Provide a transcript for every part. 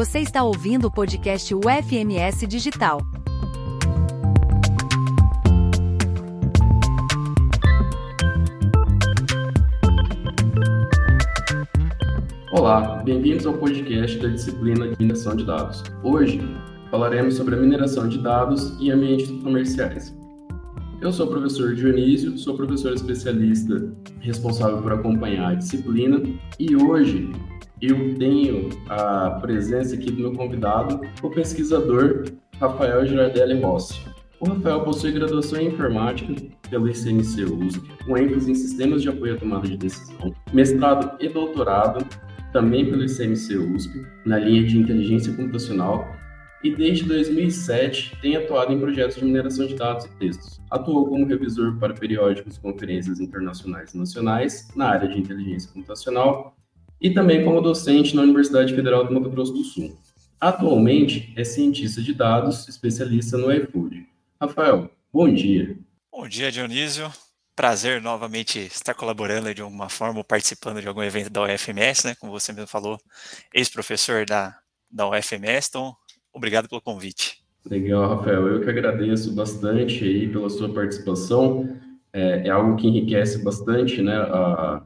Você está ouvindo o podcast UFMS Digital. Olá, bem-vindos ao podcast da disciplina de mineração de dados. Hoje falaremos sobre a mineração de dados e ambientes comerciais. Eu sou o professor Dionísio, sou professor especialista responsável por acompanhar a disciplina e hoje eu tenho a presença aqui do meu convidado, o pesquisador Rafael Girardelli Rossi. O Rafael possui graduação em informática pelo ICMC USP, com ênfase em sistemas de apoio à tomada de decisão, mestrado e doutorado também pelo ICMC USP, na linha de inteligência computacional e desde 2007 tem atuado em projetos de mineração de dados e textos. Atuou como revisor para periódicos conferências internacionais e nacionais na área de inteligência computacional e também como docente na Universidade Federal do Mato Grosso do Sul. Atualmente é cientista de dados, especialista no iFood. Rafael, bom dia. Bom dia, Dionísio. Prazer novamente estar colaborando de alguma forma ou participando de algum evento da UFMS, né? Como você mesmo falou, ex-professor da, da UFMS, então Obrigado pelo convite. Legal, Rafael. Eu que agradeço bastante aí pela sua participação. É, é algo que enriquece bastante, né, a,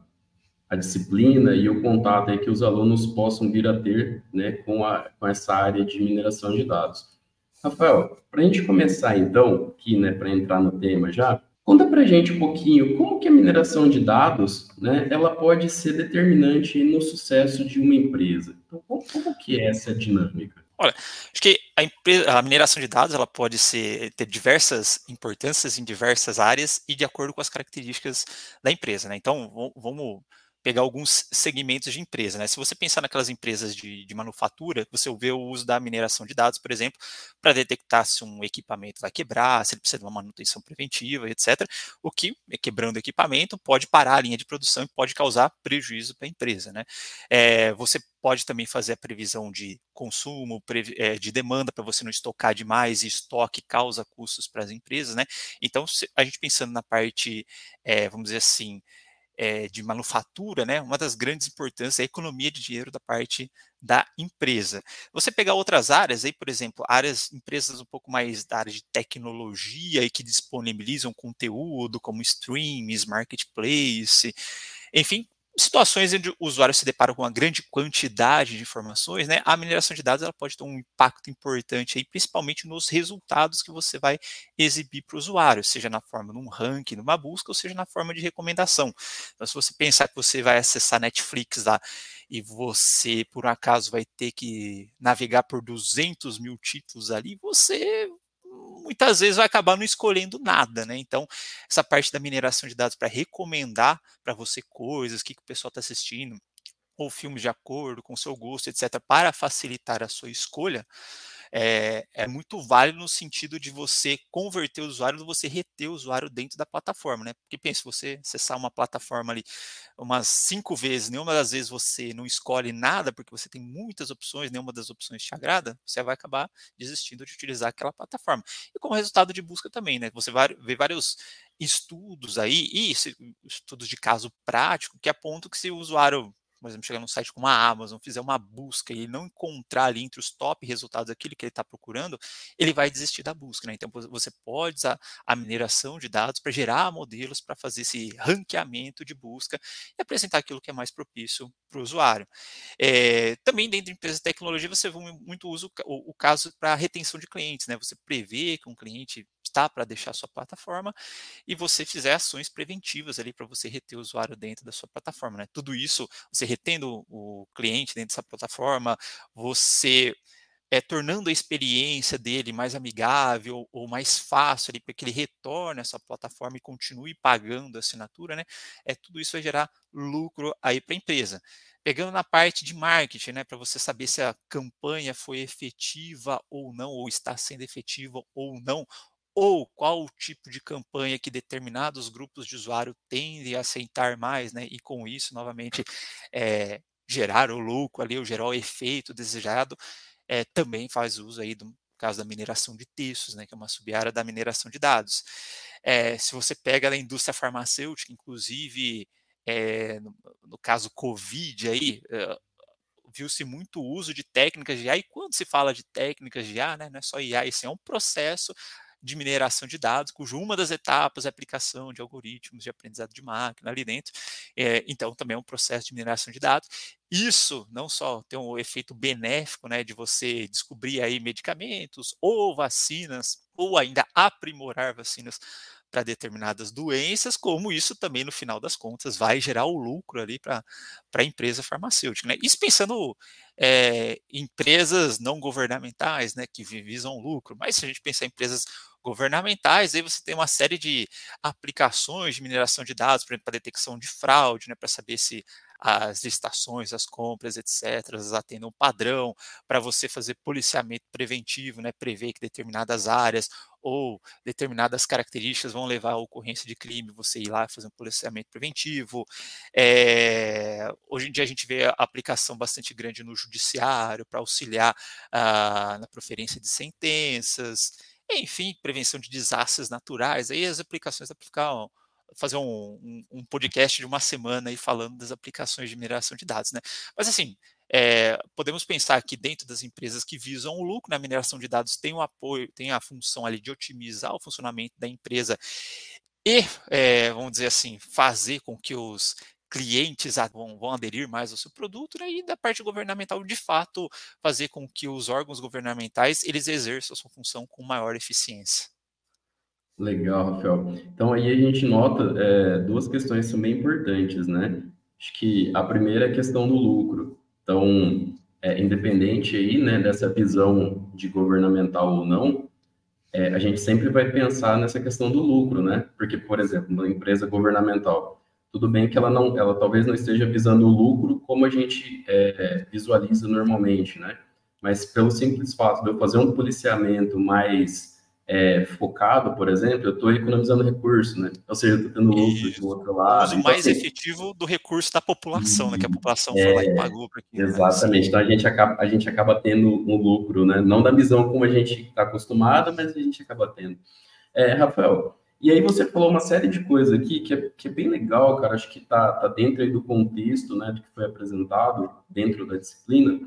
a, disciplina e o contato aí que os alunos possam vir a ter, né, com, a, com essa área de mineração de dados. Rafael, para a gente começar então, aqui, né, para entrar no tema já, conta para a gente um pouquinho como que a mineração de dados, né, ela pode ser determinante no sucesso de uma empresa. Então, como, como que é essa dinâmica? Olha, acho que a, empresa, a, mineração de dados ela pode ser, ter diversas importâncias em diversas áreas e de acordo com as características da empresa. Né? Então, vamos pegar alguns segmentos de empresa. Né? Se você pensar naquelas empresas de, de, manufatura, você vê o uso da mineração de dados, por exemplo, para detectar se um equipamento vai quebrar, se ele precisa de uma manutenção preventiva, etc. O que, quebrando o equipamento, pode parar a linha de produção e pode causar prejuízo para a empresa. Né? É, você pode também fazer a previsão de consumo, é, de demanda para você não estocar demais e estoque causa custos para as empresas. Né? Então, a gente pensando na parte, é, vamos dizer assim, é, de manufatura, né, uma das grandes importâncias é a economia de dinheiro da parte da empresa. Você pegar outras áreas, aí, por exemplo, áreas, empresas um pouco mais da área de tecnologia e que disponibilizam conteúdo como streams, marketplace, enfim, situações onde o usuário se depara com uma grande quantidade de informações, né, a mineração de dados ela pode ter um impacto importante aí, principalmente nos resultados que você vai exibir para o usuário, seja na forma de um ranking, numa busca, ou seja na forma de recomendação. Então, se você pensar que você vai acessar Netflix lá e você, por um acaso, vai ter que navegar por 200 mil títulos ali, você muitas vezes vai acabar não escolhendo nada, né? Então, essa parte da mineração de dados para recomendar para você coisas, o que, que o pessoal está assistindo, ou filmes de acordo com o seu gosto, etc., para facilitar a sua escolha, é, é, muito válido no sentido de você converter o usuário, você reter o usuário dentro da plataforma, né? Porque pensa, você acessar uma plataforma ali umas cinco vezes, nenhuma das vezes você não escolhe nada, porque você tem muitas opções, nenhuma das opções te agrada, você vai acabar desistindo de utilizar aquela plataforma. E como resultado de busca também, né? Você vai ver vários estudos aí, e estudos de caso prático, que apontam que se o usuário por exemplo, chegar num site como a Amazon, fizer uma busca e não encontrar ali entre os top resultados aquilo que ele está procurando, ele vai desistir da busca. Né? Então, você pode usar a mineração de dados para gerar modelos para fazer esse ranqueamento de busca e apresentar aquilo que é mais propício para o usuário. É, também dentro de empresas de tecnologia, você muito uso o, o caso para retenção de clientes. Né? Você prevê que um cliente está para deixar a sua plataforma e você fizer ações preventivas ali para você reter o usuário dentro da sua plataforma. Né? Tudo isso, você retendo o cliente dentro dessa plataforma, você é, tornando a experiência dele mais amigável ou mais fácil para que ele retorne a sua plataforma e continue pagando a assinatura, né? É, tudo isso vai gerar lucro aí para a empresa. Pegando na parte de marketing, né, para você saber se a campanha foi efetiva ou não, ou está sendo efetiva ou não, ou qual o tipo de campanha que determinados grupos de usuário tendem a aceitar mais, né? E com isso, novamente, é, gerar o lucro ali, ou gerar o efeito desejado, é, também faz uso aí do caso da mineração de textos, né? Que é uma sub-área da mineração de dados. É, se você pega a indústria farmacêutica, inclusive no, no, caso Covid aí, viu-se muito uso de técnicas de IA, e quando se fala de técnicas de IA, né, não é só IA, isso é um processo de mineração de dados, cujo uma das etapas é a aplicação de algoritmos de aprendizado de máquina ali dentro. É, então, também é um processo de mineração de dados. Isso não só tem um efeito benéfico, né, de você descobrir aí medicamentos ou vacinas, ou ainda aprimorar vacinas para determinadas doenças, como isso também, no final das contas, vai gerar o lucro ali para a empresa farmacêutica. Né? Isso pensando é, em empresas não governamentais, né, que visam lucro, mas se a gente pensar em empresas governamentais, aí você tem uma série de aplicações de mineração de dados, por exemplo, para detecção de fraude, né, para saber se as licitações, as compras, etc., atendem um padrão, para você fazer policiamento preventivo, né, prever que determinadas áreas ou determinadas características vão levar à ocorrência de crime, você ir lá fazer um policiamento preventivo. É, hoje em dia a gente vê a aplicação bastante grande no judiciário para auxiliar ah, na proferência de sentenças, enfim, prevenção de desastres naturais. Aí as aplicações para ficar fazer um, um, um, podcast de uma semana aí falando das aplicações de mineração de dados, né? Mas assim, é, podemos pensar que dentro das empresas que visam o lucro, na né, mineração de dados tem o apoio, tem a função ali de otimizar o funcionamento da empresa e, é, vamos dizer assim, fazer com que os clientes vão, vão, aderir mais ao seu produto, né? e da parte governamental, de fato, fazer com que os órgãos governamentais eles exerçam a sua função com maior eficiência. Legal, Rafael. Então aí a gente nota é, duas questões também importantes, né? Acho que a primeira é a questão do lucro. Então, é, independente aí, né, dessa visão de governamental ou não, é, a gente sempre vai pensar nessa questão do lucro, né? Porque, por exemplo, uma empresa governamental, tudo bem que ela não, ela talvez não esteja visando o lucro como a gente é, visualiza normalmente, né? Mas pelo simples fato de eu fazer um policiamento mais é, focado, por exemplo, eu estou economizando recurso, né? Ou seja, eu estou tendo lucro do outro lado. O então, mais assim, efetivo do recurso da população, né? Que a população é, foi lá e pagou para aquilo. Exatamente. Né? Então a gente, acaba, a gente acaba tendo um lucro, né? Não da visão como a gente está acostumado, mas a gente acaba tendo. É, Rafael, e aí você falou uma série de coisas aqui que é, que é bem legal, cara. Acho que está tá dentro do contexto, né? Do que foi apresentado dentro da disciplina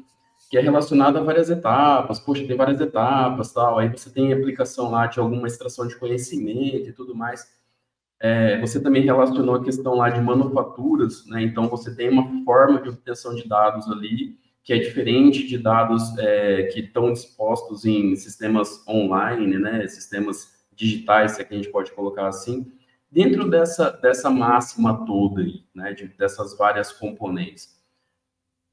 que é relacionado a várias etapas. Poxa, tem várias etapas, tal. Aí você tem aplicação lá de alguma extração de conhecimento e tudo mais. É, você também relacionou a questão lá de manufaturas, né? Então você tem uma forma de obtenção de dados ali que é diferente de dados é, que estão dispostos em sistemas online, né? Sistemas digitais, se é que a gente pode colocar assim. Dentro dessa, dessa máxima toda aí, né? De, dessas várias componentes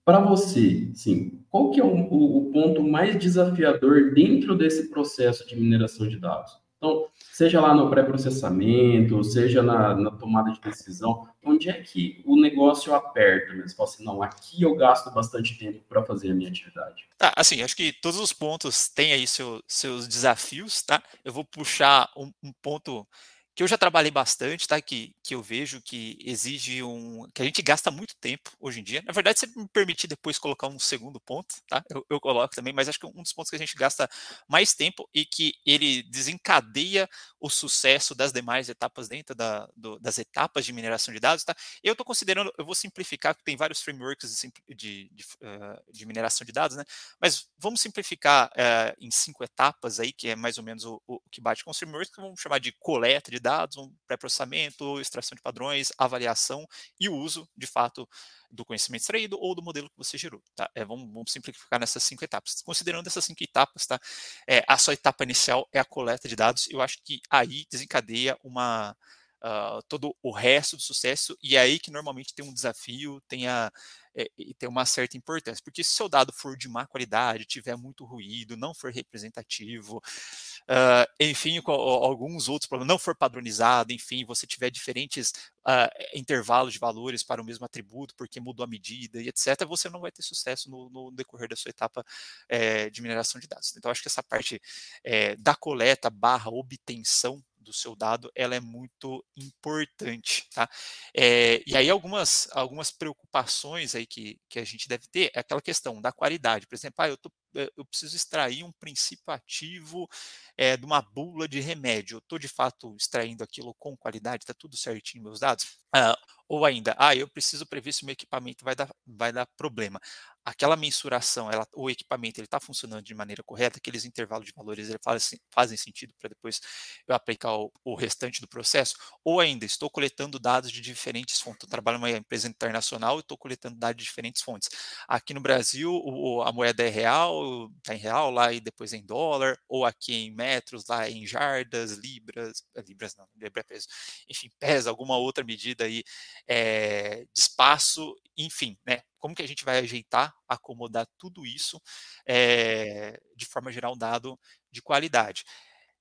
para você, sim, qual que é o, o, ponto mais desafiador dentro desse processo de mineração de dados? Então, seja lá no pré-processamento, seja na, na, tomada de decisão, onde é que o negócio aperta mesmo? Fala assim, não, aqui eu gasto bastante tempo para fazer a minha atividade. Tá, assim, acho que todos os pontos têm aí seu, seus desafios, tá? Eu vou puxar um, um ponto que eu já trabalhei bastante, tá? Que, que eu vejo que exige um. que a gente gasta muito tempo hoje em dia. Na verdade, se me permitir depois colocar um segundo ponto, tá? Eu, eu, coloco também, mas acho que um dos pontos que a gente gasta mais tempo e que ele desencadeia o sucesso das demais etapas dentro da, do, das etapas de mineração de dados, tá? Eu estou considerando, eu vou simplificar, porque tem vários frameworks de, de, de, uh, de mineração de dados, né? Mas vamos simplificar uh, em cinco etapas aí, que é mais ou menos o, o que bate com os frameworks, que vamos chamar de coleta de dados, um pré-processamento, extração de padrões, avaliação e o uso, de fato, do conhecimento extraído ou do modelo que você gerou. Tá? É, vamos, vamos, simplificar nessas cinco etapas. Considerando essas cinco etapas, tá? É, a sua etapa inicial é a coleta de dados. Eu acho que aí desencadeia uma uh, todo o resto do sucesso e é aí que normalmente tem um desafio, tem a é, e tem uma certa importância, porque se seu dado for de má qualidade, tiver muito ruído, não for representativo, uh, enfim, com alguns outros problemas, não for padronizado, enfim, você tiver diferentes uh, intervalos de valores para o mesmo atributo, porque mudou a medida e etc., você não vai ter sucesso no, no decorrer da sua etapa é, de mineração de dados. Então, acho que essa parte é, da coleta barra obtenção do seu dado, ela é muito importante, tá? É, e aí algumas, algumas preocupações aí que, que a gente deve ter é aquela questão da qualidade. Por exemplo, ah, eu, eh, eu preciso extrair um princípio ativo é, de uma bula de remédio. Eu estou de fato extraindo aquilo com qualidade, está tudo certinho meus dados? Ah, Ou ainda, ah, eu preciso prever se o meu equipamento vai dar, vai dar problema aquela mensuração, ela, o equipamento ele está funcionando de maneira correta, aqueles intervalos de valores ele fazem, fazem sentido para depois eu aplicar o, o, restante do processo, ou ainda estou coletando dados de diferentes fontes. Eu trabalho numa empresa internacional e estou coletando dados de diferentes fontes. Aqui no Brasil, o, a moeda é real, está em real lá e depois em dólar, ou aqui em metros, lá em jardas, libras, eh, libras não, libra é peso, enfim, pesa alguma outra medida aí é, de espaço, enfim, né? como que a gente vai ajeitar, acomodar tudo isso é, de forma a gerar um dado de qualidade.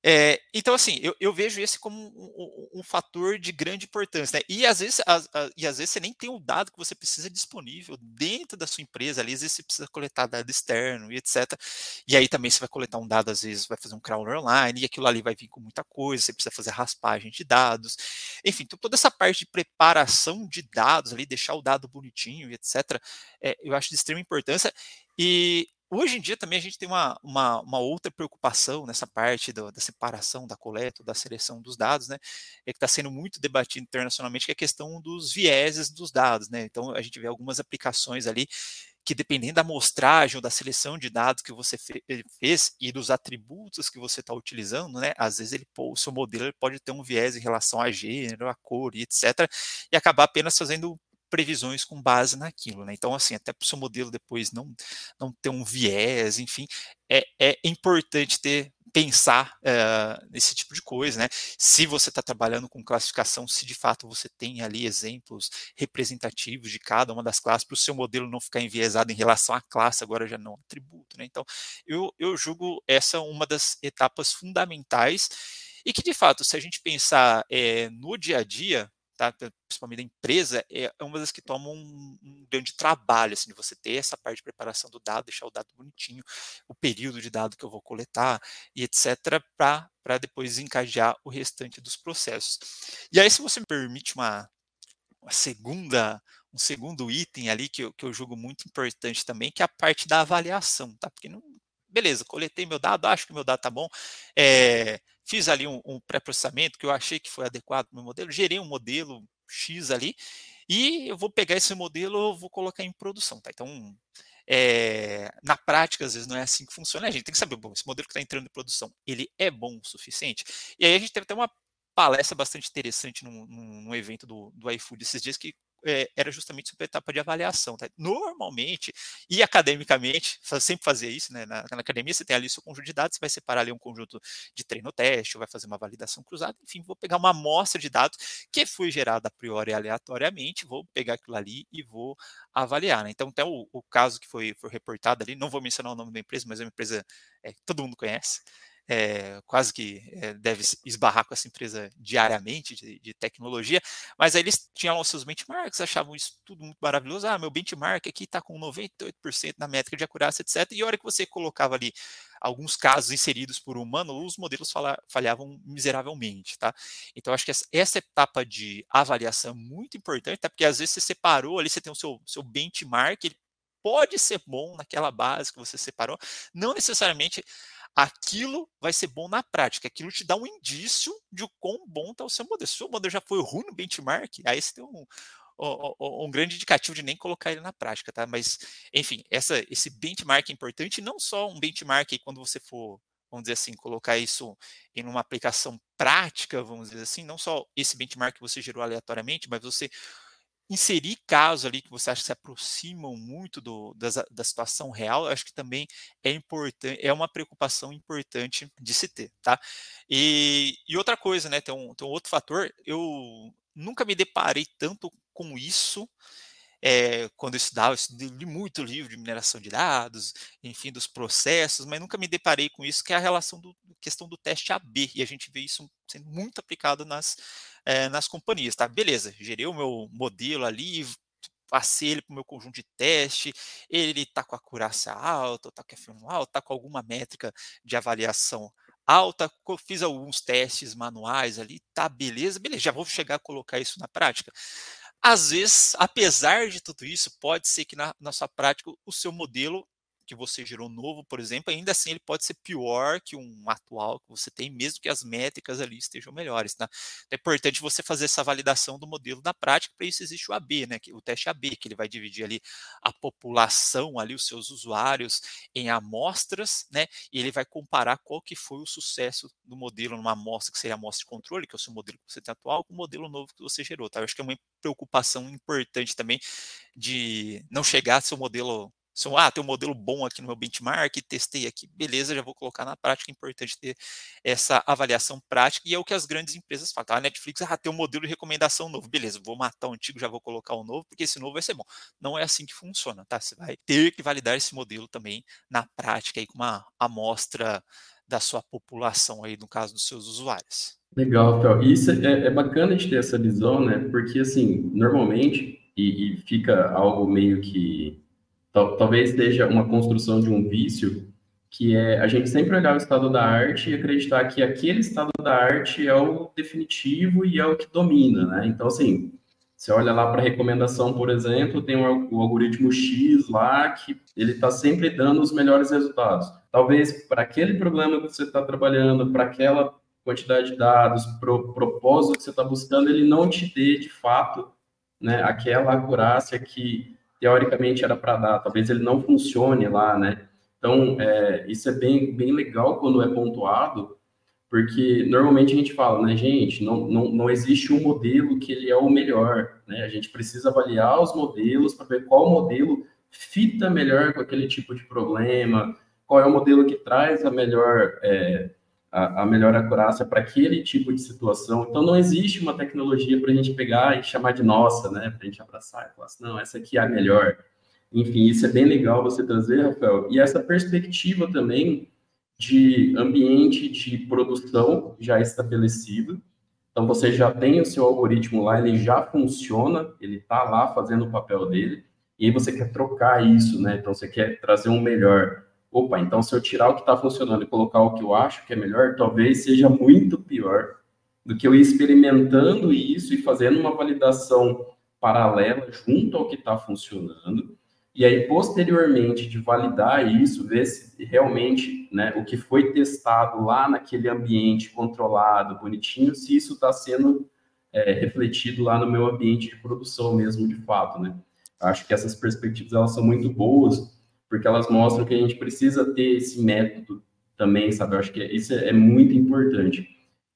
É, então, assim, eu, eu, vejo esse como um, um, um, fator de grande importância. Né? E, às vezes, a, a, e às vezes você nem tem o dado que você precisa disponível dentro da sua empresa. Ali, às vezes você precisa coletar dado externo e etc. E aí também você vai coletar um dado, às vezes vai fazer um crawler online e aquilo ali vai vir com muita coisa. Você precisa fazer raspagem de dados. Enfim, então, toda essa parte de preparação de dados ali, deixar o dado bonitinho e etc. É, eu acho de extrema importância. E Hoje em dia também a gente tem uma, uma, uma outra preocupação nessa parte do, da separação, da coleta, da seleção dos dados, né? É que está sendo muito debatido internacionalmente, que é a questão dos vieses dos dados, né? Então a gente vê algumas aplicações ali que dependendo da amostragem ou da seleção de dados que você eh, fez e dos atributos que você está utilizando, né? Às vezes ele, o seu modelo pode ter um viés em relação a gênero, a cor e etc. E acabar apenas fazendo previsões com base naquilo, né? Então, assim, até para o seu modelo depois não, não ter um viés, enfim, é, é importante ter pensar uh, nesse tipo de coisa, né? Se você está trabalhando com classificação, se de fato você tem ali exemplos representativos de cada uma das classes, para o seu modelo não ficar enviesado em relação à classe, agora já não atributo, né? Então, eu, eu julgo essa uma das etapas fundamentais e que, de fato, se a gente pensar é, no dia a dia, principalmente da empresa, é, é uma das que tomam um, um, grande trabalho, assim, de você ter essa parte de preparação do dado, deixar o dado bonitinho, o período de dado que eu vou coletar e etc, para depois encadear o restante dos processos. E aí, se você me permite uma, uma segunda um segundo item ali que eu, que eu julgo muito importante também, que é a parte da avaliação, tá? Porque não, beleza, coletei meu dado, acho que meu dado tá bom, é, fiz ali um, um pré-processamento que eu achei que foi adequado para o meu modelo, gerei um modelo X ali, e eu vou pegar esse modelo, vou colocar em produção, tá? Então, é, na prática, às vezes não é assim que funciona. A gente tem que saber, bom, esse modelo que está entrando em produção, ele é bom o suficiente? E aí a gente teve até uma palestra bastante interessante num, num evento do, do iFood esses dias que é, era justamente sobre a etapa de avaliação. Tá? Normalmente, e academicamente, sempre fazia isso, né? Na, na, academia você tem ali seu conjunto de dados, você vai separar ali um conjunto de treino-teste, vai fazer uma validação cruzada, enfim, vou pegar uma amostra de dados que foi gerada a priori aleatoriamente, vou pegar aquilo ali e vou avaliar. Né? Então, até o, o, caso que foi, foi reportado ali, não vou mencionar o nome da empresa, mas é uma empresa é, que todo mundo conhece, é, quase que é, deve esbarrar com essa empresa diariamente de, de, tecnologia, mas aí eles tinham os seus benchmarks, achavam isso tudo muito maravilhoso. Ah, meu benchmark aqui está com 98% na métrica de acurácia, etc. E a hora que você colocava ali alguns casos inseridos por humano, os modelos falhavam miseravelmente, tá? Então, acho que essa, essa etapa de avaliação é muito importante, tá? porque às vezes você separou ali, você tem o seu, seu benchmark, ele pode ser bom naquela base que você separou, não necessariamente aquilo vai ser bom na prática. Aquilo te dá um indício de o quão bom está o seu modelo. Se o seu modelo já foi ruim no benchmark, aí você tem um, um, um, grande indicativo de nem colocar ele na prática, tá? Mas, enfim, essa, esse benchmark é importante, não só um benchmark quando você for, vamos dizer assim, colocar isso em uma aplicação prática, vamos dizer assim, não só esse benchmark que você gerou aleatoriamente, mas você inserir casos ali que você acha que se aproximam muito do, da, situação real, acho que também é importante, é uma preocupação importante de se ter, tá? E, e outra coisa, né, tem um, tem um outro fator, eu nunca me deparei tanto com isso é, quando eu estudava, eu li muito livro de mineração de dados, enfim, dos processos, mas nunca me deparei com isso, que é a relação do questão do teste AB, e a gente vê isso sendo muito aplicado nas, é, nas companhias, tá? Beleza, gerei o meu modelo ali, passei ele para o meu conjunto de teste, ele está com a acurácia alta, está com a f alta, está com alguma métrica de avaliação alta, fiz alguns testes manuais ali, tá beleza, beleza, já vou chegar a colocar isso na prática. Às vezes, apesar de tudo isso, pode ser que na, na sua prática o seu modelo que você gerou novo, por exemplo, ainda assim ele pode ser pior que um atual que você tem, mesmo que as métricas ali estejam melhores, tá? É importante você fazer essa validação do modelo na prática, para isso existe o AB, né? O teste AB, que ele vai dividir ali a população, ali os seus usuários em amostras, né? E ele vai comparar qual que foi o sucesso do modelo numa amostra que seria a amostra de controle, que é o seu modelo que você tem atual, com o modelo novo que você gerou, tá? Eu acho que é uma preocupação importante também de não chegar a seu modelo são, ah, tem um modelo bom aqui no meu benchmark, testei aqui, beleza, já vou colocar na prática. É importante ter essa avaliação prática e é o que as grandes empresas fazem. Tá? A Netflix, ah, tem um modelo de recomendação novo, beleza, vou matar o antigo, já vou colocar o novo, porque esse novo vai ser bom. Não é assim que funciona, tá? Você vai ter que validar esse modelo também na prática, aí, com uma amostra da sua população, aí, no caso dos seus usuários. Legal, Fel. Isso é, é bacana de ter essa visão, né? Porque, assim, normalmente, e, e fica algo meio que talvez seja uma construção de um vício que é a gente sempre olhar o estado da arte e acreditar que aquele estado da arte é o definitivo e é o que domina, né? Então, assim, você olha lá para recomendação, por exemplo, tem o, algoritmo X lá que ele está sempre dando os melhores resultados. Talvez para aquele problema que você está trabalhando, para aquela quantidade de dados, para o propósito que você está buscando, ele não te dê de fato né, aquela acurácia que teoricamente era para dar, talvez ele não funcione lá, né? Então, é, isso é bem, bem legal quando é pontuado, porque normalmente a gente fala, né, gente, não, não, não existe um modelo que ele é o melhor, né? A gente precisa avaliar os modelos para ver qual modelo fita melhor com aquele tipo de problema, qual é o modelo que traz a melhor é, a, a melhor acurácia para aquele tipo de situação. Então, não existe uma tecnologia para a gente pegar e chamar de nossa, né? Para a gente abraçar e falar assim, não, essa aqui é a melhor. Enfim, isso é bem legal você trazer, Rafael. E essa perspectiva também de ambiente de produção já estabelecido. Então, você já tem o seu algoritmo lá, ele já funciona, ele está lá fazendo o papel dele, e aí você quer trocar isso, né? Então, você quer trazer um melhor opa, então se eu tirar o que está funcionando e colocar o que eu acho que é melhor, talvez seja muito pior do que eu ir experimentando isso e fazendo uma validação paralela junto ao que está funcionando. E aí, posteriormente, de validar isso, ver se realmente né, o que foi testado lá naquele ambiente controlado, bonitinho, se isso está sendo é, refletido lá no meu ambiente de produção mesmo, de fato, né? Acho que essas perspectivas elas são muito boas porque elas mostram que a gente precisa ter esse método também, sabe? Eu acho que isso é, é muito importante.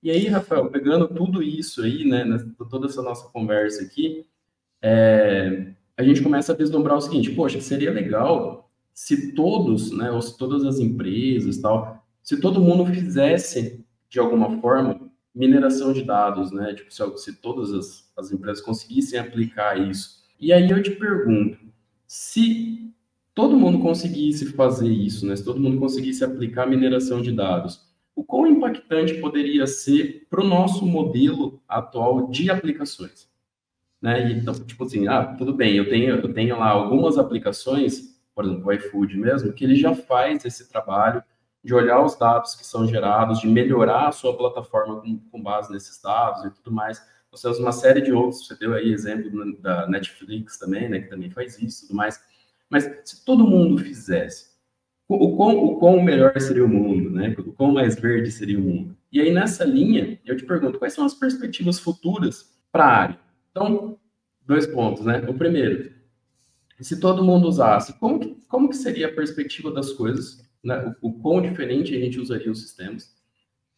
E aí, Rafael, pegando tudo isso aí, né, toda essa nossa conversa aqui, é, a gente começa a vislumbrar o seguinte, poxa, seria legal se todos, né, ou se todas as empresas tal, se todo mundo fizesse, de alguma forma, mineração de dados, né, tipo, se, se todas as, as empresas conseguissem aplicar isso. E aí eu te pergunto, se todo mundo conseguisse fazer isso, né? se todo mundo conseguisse aplicar mineração de dados, o quão impactante poderia ser para o nosso modelo atual de aplicações? Né? Então, tipo assim, ah, tudo bem, eu tenho, eu tenho lá algumas aplicações, por exemplo, o iFood mesmo, que ele já faz esse trabalho de olhar os dados que são gerados, de melhorar a sua plataforma com, com base nesses dados e tudo mais. Nós temos uma série de outros, você deu aí exemplo da Netflix também, né, que também faz isso e tudo mais. Mas se todo mundo fizesse, o quão, o quão melhor seria o mundo, né? O quão mais verde seria o mundo. E aí, nessa linha, eu te pergunto, quais são as perspectivas futuras para a área? Então, dois pontos, né? O primeiro, se todo mundo usasse, como que, como que seria a perspectiva das coisas? Né? O, o quão diferente a gente usaria os sistemas?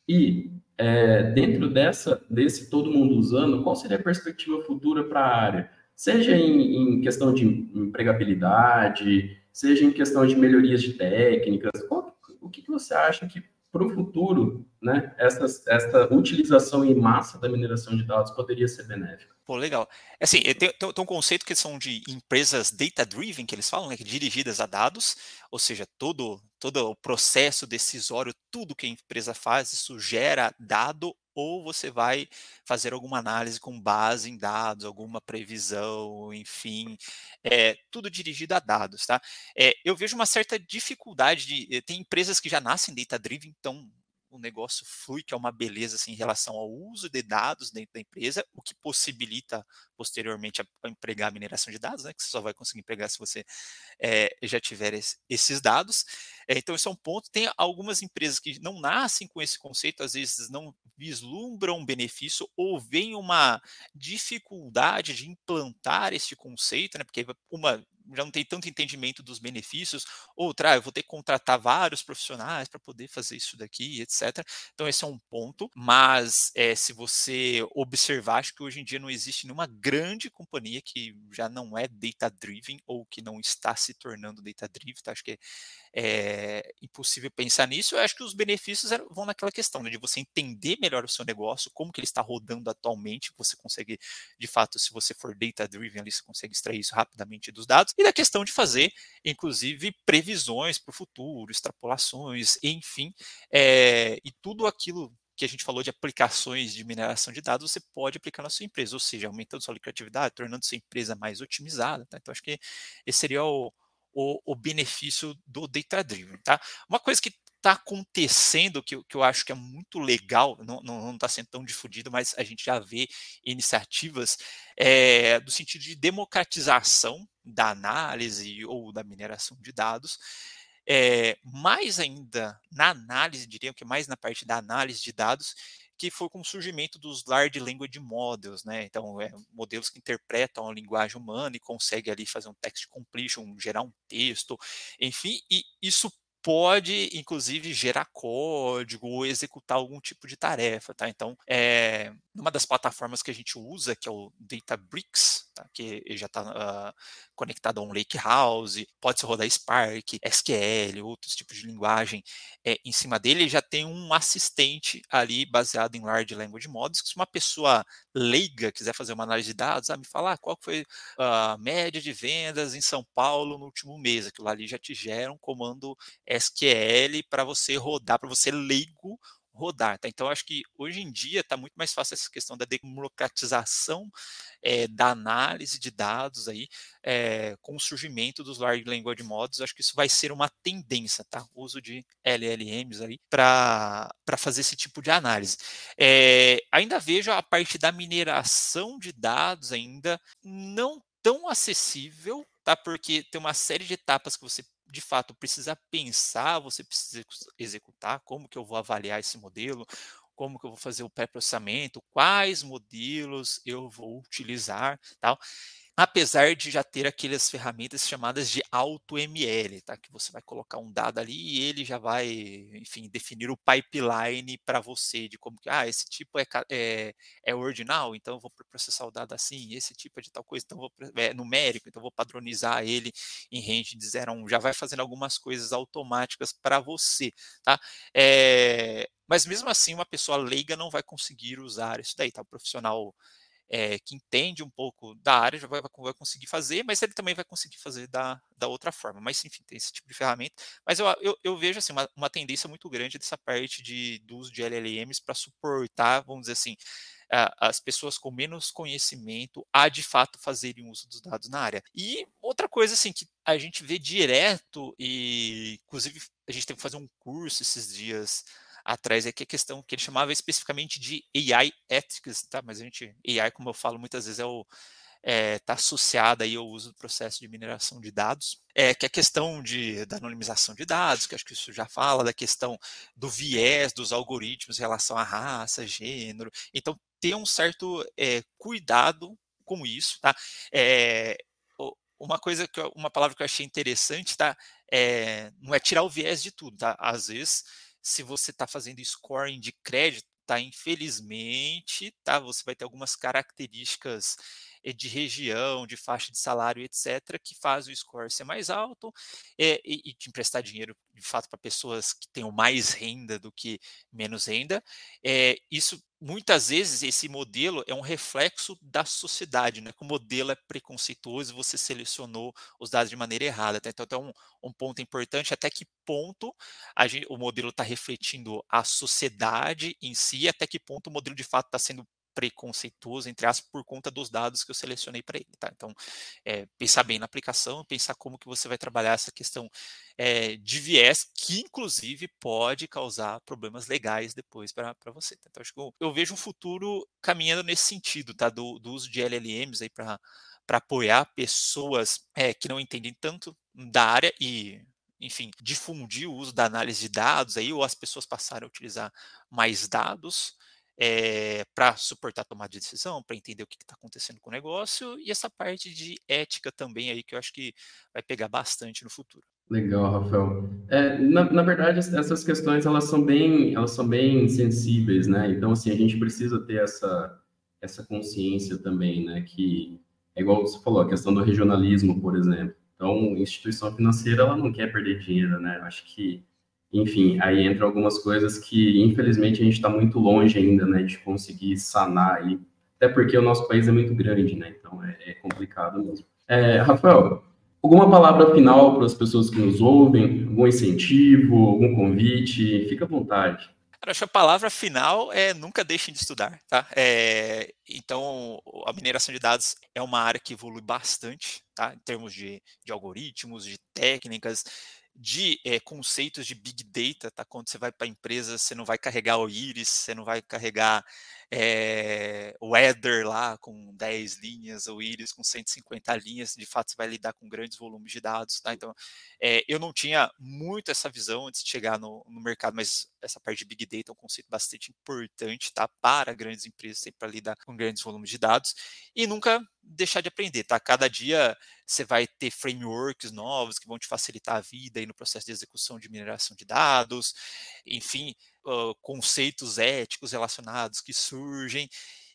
E, é, dentro dessa, desse todo mundo usando, qual seria a perspectiva futura para a área? Seja em, em questão de empregabilidade, seja em questão de melhorias de técnicas, qual, o que, que você acha que para o futuro, né, essa, essa utilização em massa da mineração de dados poderia ser benéfica? Pô, legal. Assim, tem, tem, tem um conceito que são de empresas data-driven, que eles falam, né, dirigidas a dados, ou seja, todo, todo o processo decisório, tudo que a empresa faz, isso gera dado ou você vai fazer alguma análise com base em dados, alguma previsão, enfim, é, tudo dirigido a dados, tá? É, eu vejo uma certa dificuldade de, eh, tem empresas que já nascem data-driven, então o negócio flui, que é uma beleza assim, em relação ao uso de dados dentro da empresa, o que possibilita posteriormente a, empregar a mineração de dados, né, que você só vai conseguir empregar se você é, já tiver esse, esses dados. É, então, esse é um ponto. Tem algumas empresas que não nascem com esse conceito, às vezes não vislumbram um benefício ou veem uma dificuldade de implantar esse conceito, né, porque uma já não tem tanto entendimento dos benefícios, outra, ah, eu vou ter que contratar vários profissionais para poder fazer isso daqui, etc. Então, esse é um ponto, mas é, se você observar, acho que hoje em dia não existe nenhuma grande companhia que já não é data-driven ou que não está se tornando data-driven, tá? acho que é, é impossível pensar nisso. Eu acho que os benefícios vão naquela questão né, de você entender melhor o seu negócio, como que ele está rodando atualmente, você consegue, de fato, se você for data-driven ali, você consegue extrair isso rapidamente dos dados, e da questão de fazer, inclusive, previsões para o futuro, extrapolações, enfim, é, e tudo aquilo que a gente falou de aplicações de mineração de dados, você pode aplicar na sua empresa, ou seja, aumentando sua lucratividade, tornando sua empresa mais otimizada. Tá? Então, acho que esse seria o, o, o benefício do data driven. Tá? Uma coisa que está acontecendo, que, que eu acho que é muito legal, não está sendo tão difundido, mas a gente já vê iniciativas é, do sentido de democratização da análise ou da mineração de dados, é, mais ainda na análise, diria que mais na parte da análise de dados, que foi com o surgimento dos Large Language Models, né? Então, é, modelos que interpretam a linguagem humana e conseguem ali fazer um text completion, gerar um texto, enfim, e isso pode, inclusive, gerar código ou executar algum tipo de tarefa, tá? Então, é, numa das plataformas que a gente usa, que é o Databricks, tá? que já está uh, ah, conectado a um Lakehouse, pode se rodar Spark, SQL, outros tipos de linguagem é, em cima dele, já tem um assistente ali baseado em Large Language Models, que se uma pessoa leiga quiser fazer uma análise de dados, ah, me falar ah, qual foi a média de vendas em São Paulo no último mês, aquilo ali já te gera um comando SQL para você rodar, para você leigo rodar. Tá? Então, acho que hoje em dia está muito mais fácil essa questão da democratização é, da análise de dados aí, é, com o surgimento dos Large Language Models. Acho que isso vai ser uma tendência, tá? O uso de LLMs aí para fazer esse tipo de análise. É, ainda vejo a parte da mineração de dados ainda não tão acessível, tá? Porque tem uma série de etapas que você de fato precisa pensar, você precisa executar, como que eu vou avaliar esse modelo, como que eu vou fazer o pré-processamento, quais modelos eu vou utilizar, tal apesar de já ter aquelas ferramentas chamadas de AutoML, tá? Que você vai colocar um dado ali e ele já vai, enfim, definir o pipeline para você de como que, ah, esse tipo é, é, é ordinal, então eu vou processar o dado assim, esse tipo é de tal coisa, então vou, é numérico, então vou padronizar ele em range de 0 a 1, já vai fazendo algumas coisas automáticas para você, tá? É, mas mesmo assim, uma pessoa leiga não vai conseguir usar isso daí, tá? O profissional é, que entende um pouco da área já vai, vai, conseguir fazer, mas ele também vai conseguir fazer da, da outra forma. Mas, enfim, tem esse tipo de ferramenta. Mas eu, eu, eu vejo assim, uma, uma, tendência muito grande dessa parte de, do uso de LLMs para suportar, vamos dizer assim, as pessoas com menos conhecimento a de fato fazerem uso dos dados na área. E outra coisa assim que a gente vê direto e inclusive a gente teve que fazer um curso esses dias atrás que a questão que ele chamava especificamente de AI ethics, tá? Mas a gente, AI, como eu falo muitas vezes, é o está é, tá associada aí ao uso do processo de mineração de dados, é, que é a questão de, da anonimização de dados, que acho que isso já fala, da questão do viés dos algoritmos em relação à raça, gênero. Então, ter um certo é, cuidado com isso, tá? É, uma coisa que uma palavra que eu achei interessante, tá? É, não é tirar o viés de tudo, tá? Às vezes se você está fazendo scoring de crédito, tá? Infelizmente, tá? Você vai ter algumas características eh, de região, de faixa de salário, etc., que faz o score ser mais alto é, e, e, te emprestar dinheiro, de fato, para pessoas que tenham mais renda do que menos renda. É, isso muitas vezes esse modelo é um reflexo da sociedade, né? Que o modelo é preconceituoso, você selecionou os dados de maneira errada. Tá? Então, é um, um, ponto importante até que ponto gente, o modelo está refletindo a sociedade em si, até que ponto o modelo de fato está sendo preconceituoso, entre aspas, por conta dos dados que eu selecionei para ele, tá? Então, é, pensar bem na aplicação, pensar como que você vai trabalhar essa questão é, de viés, que inclusive pode causar problemas legais depois para você. Tá? Então, acho que eu, eu, vejo um futuro caminhando nesse sentido, tá? Do, do uso de LLMs aí para apoiar pessoas é, que não entendem tanto da área e enfim, difundir o uso da análise de dados aí, ou as pessoas passarem a utilizar mais dados, é, eh, para suportar tomada de decisão, para entender o que está acontecendo com o negócio, e essa parte de ética também aí, que eu acho que vai pegar bastante no futuro. Legal, Rafael. É, na, na verdade, essas questões elas são bem, elas são bem sensíveis, né? Então, assim, a gente precisa ter essa, essa consciência também, né? Que é igual você falou, a questão do regionalismo, por exemplo. Então, instituição financeira, ela não quer perder dinheiro, né? Acho que enfim, aí entra algumas coisas que, infelizmente, a gente está muito longe ainda, né, de conseguir sanar aí, até porque o nosso país é muito grande, né, então é, é complicado mesmo. É, Rafael, alguma palavra final para as pessoas que nos ouvem, algum incentivo, algum convite, fica à vontade. Eu acho que a palavra final é nunca deixem de estudar, tá? É, então, a mineração de dados é uma área que evolui bastante, tá? Em termos de, de algoritmos, de técnicas, de é, conceitos de big data, tá? Quando você vai para a empresa, você não vai carregar o íris, você não vai carregar é, o header lá com 10 linhas, o íris com 150 linhas, de fato você vai lidar com grandes volumes de dados, tá? Então, é, eu não tinha muito essa visão antes de chegar no, no, mercado, mas essa parte de Big Data é um conceito bastante importante, tá? Para grandes empresas, para lidar com grandes volumes de dados, e nunca deixar de aprender, tá? Cada dia você vai ter frameworks novos que vão te facilitar a vida aí no processo de execução de mineração de dados, enfim, uh, conceitos éticos relacionados que surgem.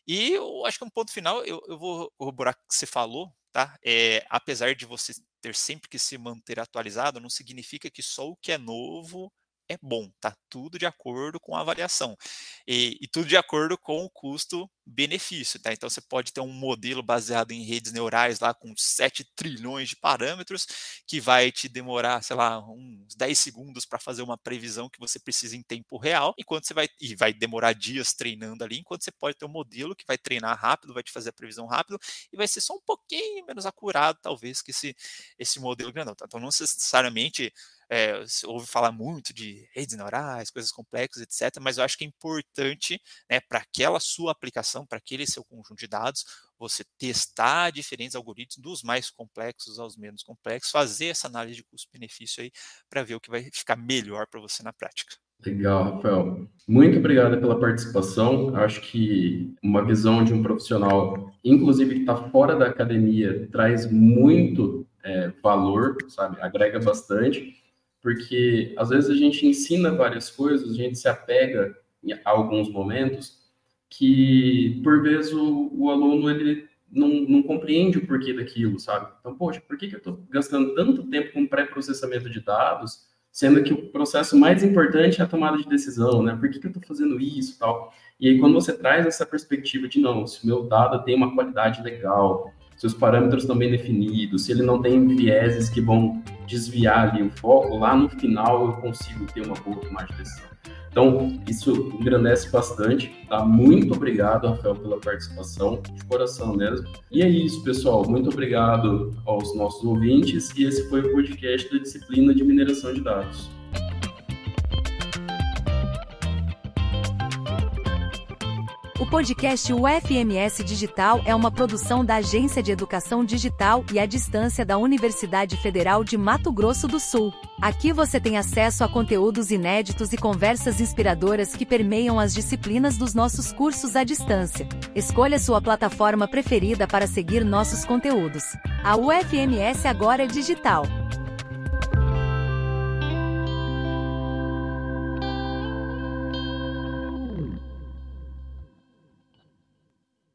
E eu acho que um ponto final, eu, eu vou corroborar o que você falou, tá? É, apesar de você ter sempre que se manter atualizado, não significa que só o que é novo é bom, tá tudo de acordo com a avaliação e, e tudo de acordo com o custo-benefício, tá? Então você pode ter um modelo baseado em redes neurais lá com 7 trilhões de parâmetros que vai te demorar, sei lá, uns 10 segundos para fazer uma previsão que você precisa em tempo real, enquanto você vai e vai demorar dias treinando ali, enquanto você pode ter um modelo que vai treinar rápido, vai te fazer a previsão rápido e vai ser só um pouquinho menos acurado, talvez, que esse, esse modelo grandão. Tá? Então não necessariamente é, ouve falar muito de redes neurais, coisas complexas, etc. Mas eu acho que é importante, né, para aquela sua aplicação, para aquele seu conjunto de dados, você testar diferentes algoritmos, dos mais complexos aos menos complexos, fazer essa análise de custo-benefício aí, para ver o que vai ficar melhor para você na prática. Legal, Rafael. Muito obrigado pela participação. Acho que uma visão de um profissional, inclusive que está fora da academia, traz muito é, valor, sabe? Agrega bastante porque às vezes a gente ensina várias coisas, a gente se apega a alguns momentos que, por vezes, o, o aluno ele não, não, compreende o porquê daquilo, sabe? Então, poxa, por que, que eu estou gastando tanto tempo com pré-processamento de dados, sendo que o processo mais importante é a tomada de decisão, né? Por que, que eu estou fazendo isso tal? E aí, quando você traz essa perspectiva de, não, se o meu dado tem uma qualidade legal, se os parâmetros estão bem definidos, se ele não tem vieses que vão desviar ali o foco, lá no final eu consigo ter uma boa tomada de decisão. Então, isso engrandece bastante, tá? Muito obrigado, Rafael, pela participação, de coração mesmo. E é isso, pessoal. Muito obrigado aos nossos ouvintes. E esse foi o podcast da disciplina de mineração de dados. O podcast UFMS Digital é uma produção da Agência de Educação Digital e à Distância da Universidade Federal de Mato Grosso do Sul. Aqui você tem acesso a conteúdos inéditos e conversas inspiradoras que permeiam as disciplinas dos nossos cursos à distância. Escolha sua plataforma preferida para seguir nossos conteúdos. A UFMS agora é digital.